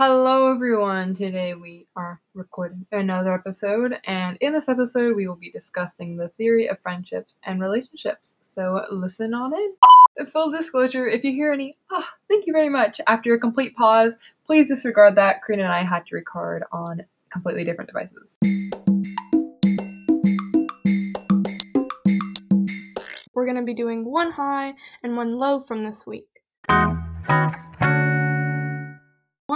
Hello, everyone. Today we are recording another episode, and in this episode, we will be discussing the theory of friendships and relationships. So, listen on in. Full disclosure if you hear any, ah, thank you very much, after a complete pause, please disregard that. Karina and I had to record on completely different devices. We're going to be doing one high and one low from this week.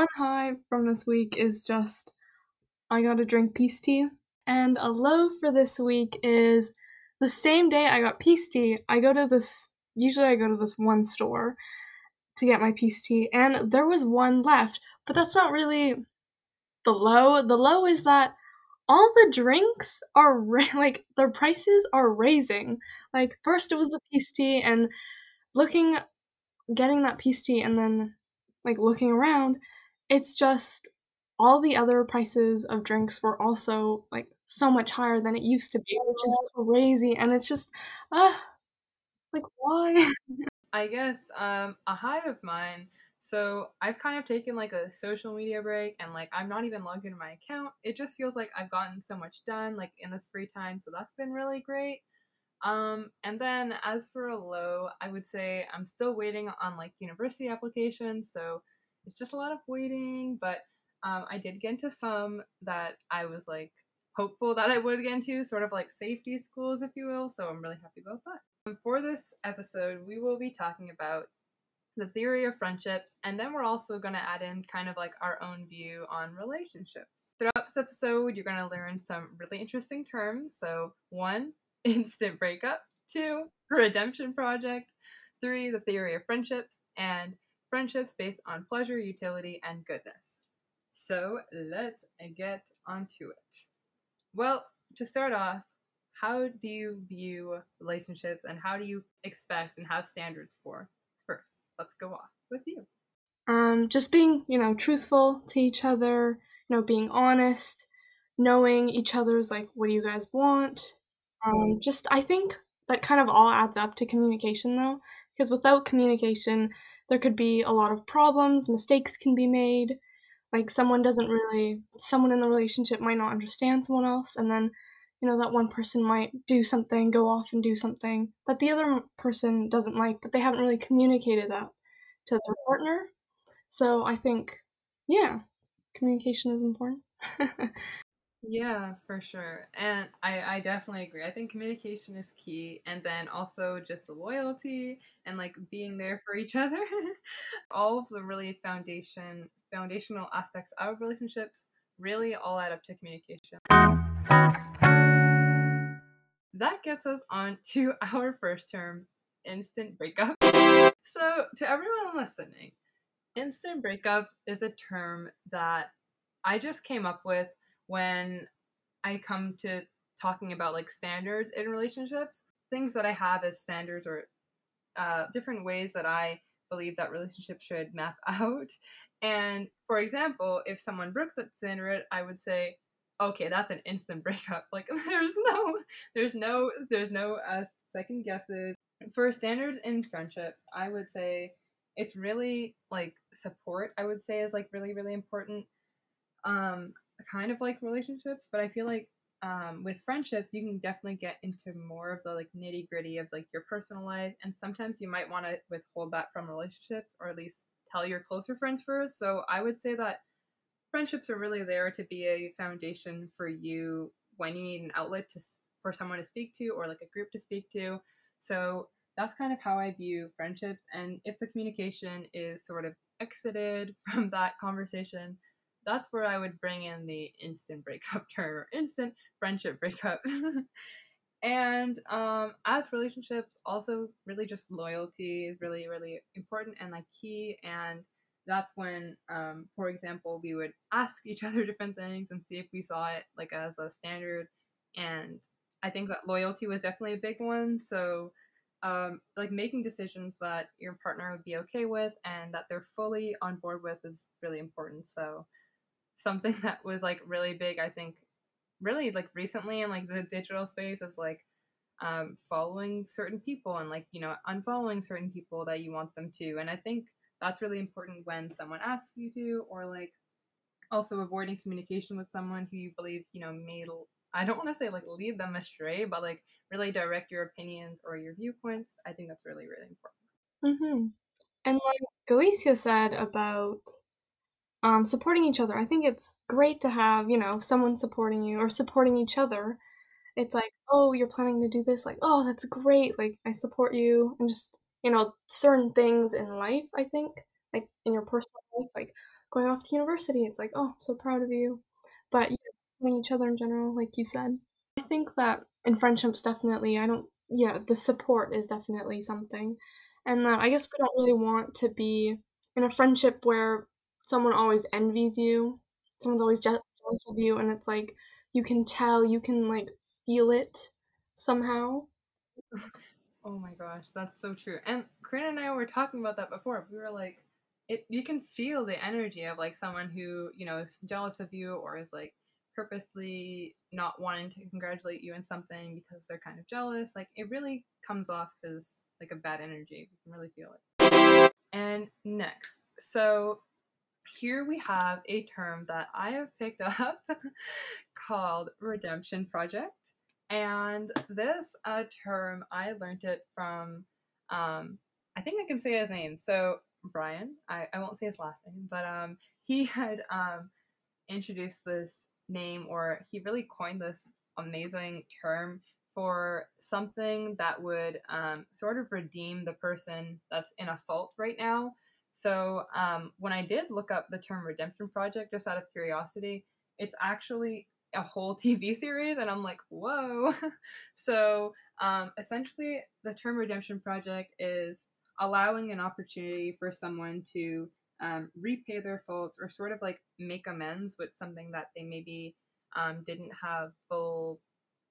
One high from this week is just I got to drink peace tea. And a low for this week is the same day I got peace tea, I go to this, usually I go to this one store to get my peace tea, and there was one left. But that's not really the low. The low is that all the drinks are ra- like their prices are raising. Like first it was the peace tea, and looking, getting that peace tea, and then like looking around, it's just all the other prices of drinks were also like so much higher than it used to be, which is crazy. And it's just, uh, like why? I guess um, a high of mine. So I've kind of taken like a social media break, and like I'm not even logged into my account. It just feels like I've gotten so much done like in this free time, so that's been really great. Um, and then as for a low, I would say I'm still waiting on like university applications, so it's just a lot of waiting. But um, I did get into some that I was like hopeful that I would get into, sort of like safety schools, if you will. So I'm really happy about that. And for this episode, we will be talking about the theory of friendships, and then we're also going to add in kind of like our own view on relationships. Throughout this episode, you're going to learn some really interesting terms. So, one, instant breakup, two, redemption project, three, the theory of friendships, and friendships based on pleasure, utility, and goodness. So let's get onto it. Well, to start off, how do you view relationships and how do you expect and have standards for? First, let's go off with you. Um, just being, you know, truthful to each other, you know, being honest, knowing each other's like, what do you guys want? Um, just, I think that kind of all adds up to communication though, because without communication, there could be a lot of problems, mistakes can be made. Like someone doesn't really, someone in the relationship might not understand someone else, and then, you know, that one person might do something, go off and do something that the other person doesn't like, but they haven't really communicated that to their partner. So I think, yeah, communication is important. Yeah, for sure. And I, I definitely agree. I think communication is key. And then also just the loyalty and like being there for each other. all of the really foundation foundational aspects of relationships really all add up to communication. That gets us on to our first term, instant breakup. So to everyone listening, instant breakup is a term that I just came up with when I come to talking about like standards in relationships, things that I have as standards or uh, different ways that I believe that relationships should map out. And for example, if someone broke that standard, I would say, okay, that's an instant breakup. Like there's no, there's no, there's no uh, second guesses. For standards in friendship, I would say it's really like support. I would say is like really really important. Um, kind of like relationships, but I feel like um, with friendships, you can definitely get into more of the like nitty gritty of like your personal life, and sometimes you might want to withhold that from relationships, or at least tell your closer friends first. So I would say that friendships are really there to be a foundation for you when you need an outlet to for someone to speak to or like a group to speak to. So that's kind of how I view friendships, and if the communication is sort of exited from that conversation, that's where I would bring in the instant breakup term or instant friendship breakup. and um, as relationships, also really just loyalty is really, really important and like key. And that's when, um, for example, we would ask each other different things and see if we saw it like as a standard. And I think that loyalty was definitely a big one. So um, like making decisions that your partner would be okay with and that they're fully on board with is really important. So something that was like really big i think really like recently in like the digital space is like um, following certain people and like you know unfollowing certain people that you want them to and i think that's really important when someone asks you to or like also avoiding communication with someone who you believe, you know, may I don't want to say like lead them astray, but like really direct your opinions or your viewpoints. I think that's really, really important. Mm-hmm. And like Galicia said about um, supporting each other, I think it's great to have, you know, someone supporting you or supporting each other. It's like, oh, you're planning to do this. Like, oh, that's great. Like, I support you. And just, you know, certain things in life, I think, like in your personal life, like going off to university, it's like, oh, I'm so proud of you. But, you know, each other in general, like you said. I think that in friendships, definitely, I don't, yeah, the support is definitely something. And uh, I guess we don't really want to be in a friendship where someone always envies you, someone's always jealous of you, and it's like you can tell, you can like feel it somehow. oh my gosh, that's so true. And Karina and I were talking about that before. We were like, it you can feel the energy of like someone who you know is jealous of you or is like purposely not wanting to congratulate you in something because they're kind of jealous. Like it really comes off as like a bad energy. You can really feel it. And next, so here we have a term that I have picked up called redemption project. And this uh, term, I learned it from, um, I think I can say his name. So Brian, I, I won't say his last name, but um, he had um, introduced this name or he really coined this amazing term for something that would um, sort of redeem the person that's in a fault right now. So um, when I did look up the term redemption project just out of curiosity, it's actually a whole TV series, and I'm like, whoa. so um, essentially, the term redemption project is allowing an opportunity for someone to um, repay their faults or sort of like make amends with something that they maybe um, didn't have full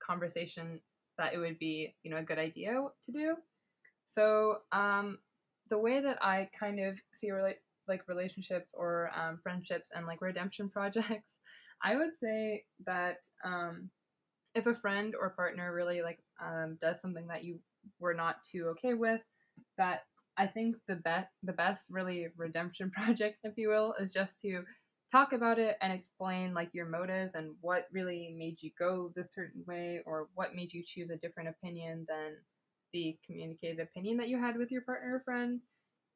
conversation that it would be you know a good idea to do so um, the way that i kind of see like relationships or um, friendships and like redemption projects i would say that um, if a friend or partner really like um, does something that you were not too okay with that I think the best the best really redemption project, if you will, is just to talk about it and explain like your motives and what really made you go this certain way or what made you choose a different opinion than the communicated opinion that you had with your partner or friend.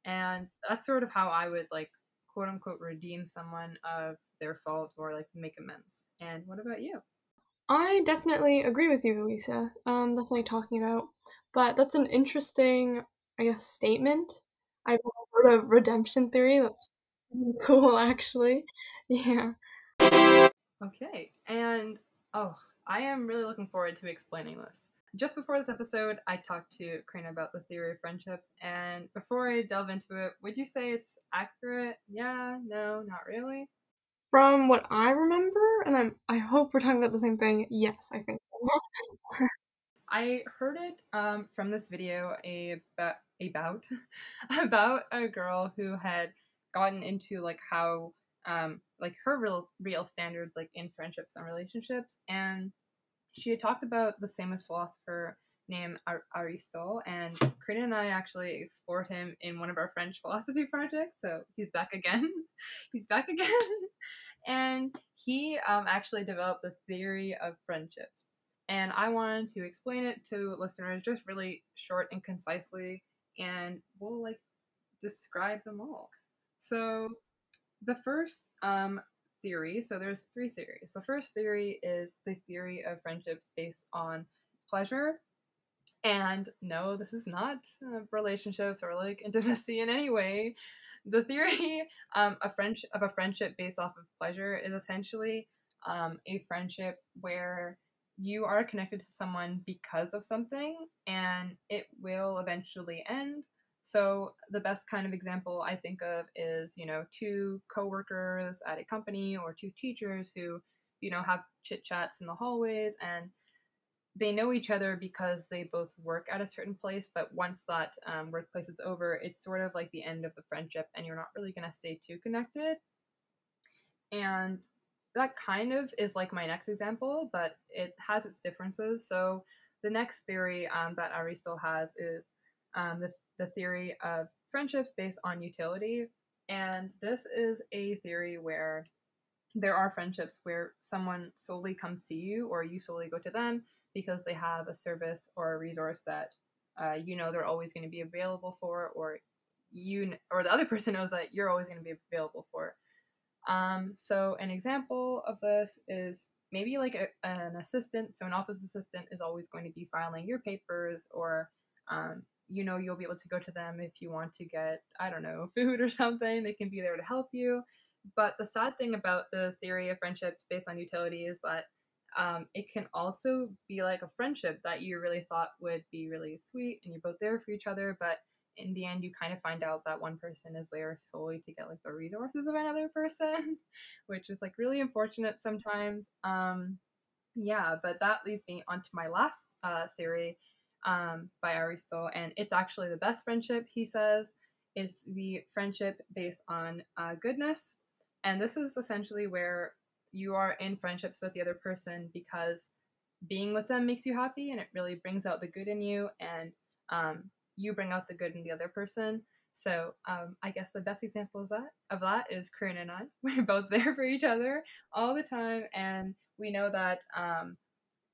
And that's sort of how I would like quote unquote redeem someone of their fault or like make amends. And what about you? I definitely agree with you, Lisa. Um, definitely talking about. But that's an interesting I guess, statement. I've heard of redemption theory. That's cool, actually. Yeah. Okay, and oh, I am really looking forward to explaining this. Just before this episode, I talked to Karina about the theory of friendships, and before I delve into it, would you say it's accurate? Yeah, no, not really. From what I remember, and I'm, I hope we're talking about the same thing. Yes, I think. I heard it um, from this video about about about a girl who had gotten into like how um, like her real real standards like in friendships and relationships, and she had talked about the famous philosopher named Ar- Aristotle, and Karina and I actually explored him in one of our French philosophy projects. So he's back again. he's back again, and he um, actually developed the theory of friendships and I wanted to explain it to listeners just really short and concisely, and we'll like describe them all. So, the first um, theory so there's three theories. The first theory is the theory of friendships based on pleasure. And no, this is not uh, relationships or like intimacy in any way. The theory um, a friendship of a friendship based off of pleasure is essentially um, a friendship where you are connected to someone because of something and it will eventually end. So the best kind of example I think of is, you know, two coworkers at a company or two teachers who, you know, have chit chats in the hallways and they know each other because they both work at a certain place, but once that um, workplace is over, it's sort of like the end of the friendship and you're not really going to stay too connected. And that kind of is like my next example, but it has its differences. So the next theory um, that Aristotle has is um, the, the theory of friendships based on utility. And this is a theory where there are friendships where someone solely comes to you or you solely go to them because they have a service or a resource that uh, you know they're always going to be available for or you or the other person knows that you're always going to be available for um, so an example of this is maybe like a, an assistant so an office assistant is always going to be filing your papers or um, you know you'll be able to go to them if you want to get i don't know food or something they can be there to help you. But the sad thing about the theory of friendships based on utility is that um, it can also be like a friendship that you really thought would be really sweet and you're both there for each other but in the end you kind of find out that one person is there solely to get like the resources of another person which is like really unfortunate sometimes. Um yeah but that leads me onto my last uh, theory um, by aristotle and it's actually the best friendship he says it's the friendship based on uh, goodness and this is essentially where you are in friendships with the other person because being with them makes you happy and it really brings out the good in you and um, you bring out the good in the other person. So um, I guess the best example of that, of that is Corinne and I. We're both there for each other all the time, and we know that, um,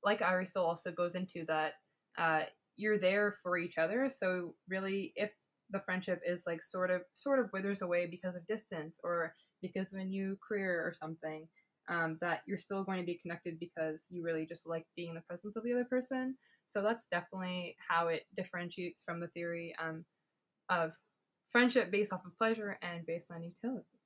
like Aristotle also goes into that, uh, you're there for each other. So really, if the friendship is like sort of sort of withers away because of distance or because of a new career or something, um, that you're still going to be connected because you really just like being in the presence of the other person. So that's definitely how it differentiates from the theory um, of friendship based off of pleasure and based on utility.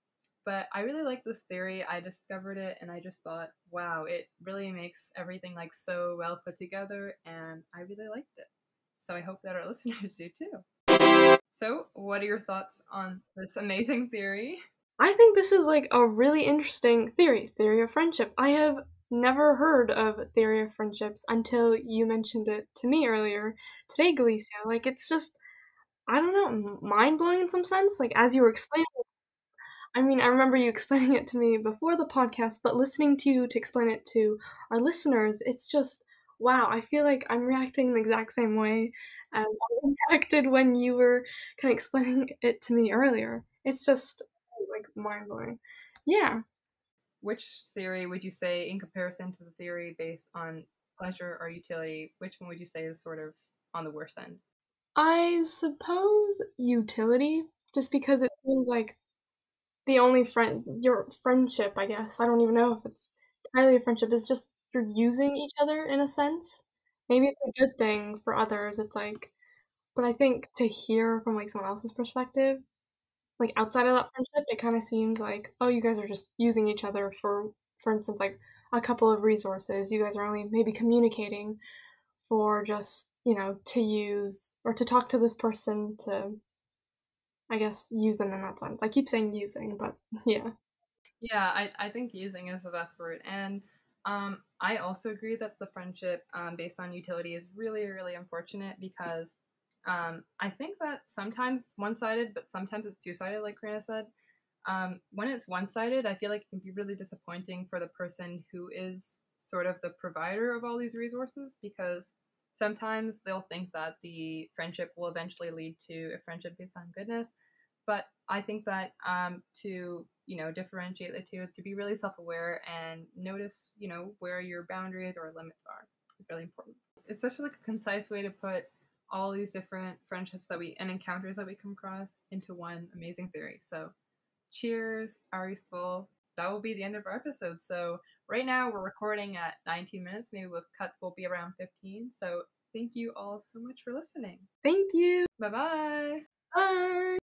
But I really like this theory. I discovered it and I just thought, wow, it really makes everything like so well put together and I really liked it. So I hope that our listeners do too. So, what are your thoughts on this amazing theory? I think this is like a really interesting theory, theory of friendship. I have never heard of theory of friendships until you mentioned it to me earlier today, Galicia. Like it's just I don't know, mind blowing in some sense. Like as you were explaining I mean, I remember you explaining it to me before the podcast, but listening to you to explain it to our listeners, it's just wow, I feel like I'm reacting the exact same way as I reacted when you were kind of explaining it to me earlier. It's just like mind blowing. Yeah, which theory would you say, in comparison to the theory based on pleasure or utility, which one would you say is sort of on the worse end? I suppose utility, just because it seems like the only friend, your friendship, I guess. I don't even know if it's entirely a friendship, is just you're using each other in a sense. Maybe it's a good thing for others. It's like, but I think to hear from like someone else's perspective, like outside of that friendship, it kind of seems like oh, you guys are just using each other for, for instance, like a couple of resources. You guys are only maybe communicating for just you know to use or to talk to this person to, I guess, them in that sense. I keep saying using, but yeah. Yeah, I I think using is the best word, and um, I also agree that the friendship um, based on utility is really really unfortunate because um, I think that sometimes one sided, but sometimes it's two sided, like Karina said. Um, when it's one sided, I feel like it can be really disappointing for the person who is sort of the provider of all these resources because sometimes they'll think that the friendship will eventually lead to a friendship based on goodness. But I think that um, to you know differentiate the two, to be really self-aware and notice you know where your boundaries or limits are is really important. It's such like a concise way to put all these different friendships that we and encounters that we come across into one amazing theory. So, cheers, Aristotle. That will be the end of our episode. So, right now we're recording at 19 minutes. Maybe with cuts we'll be around 15. So, thank you all so much for listening. Thank you. Bye-bye. Bye.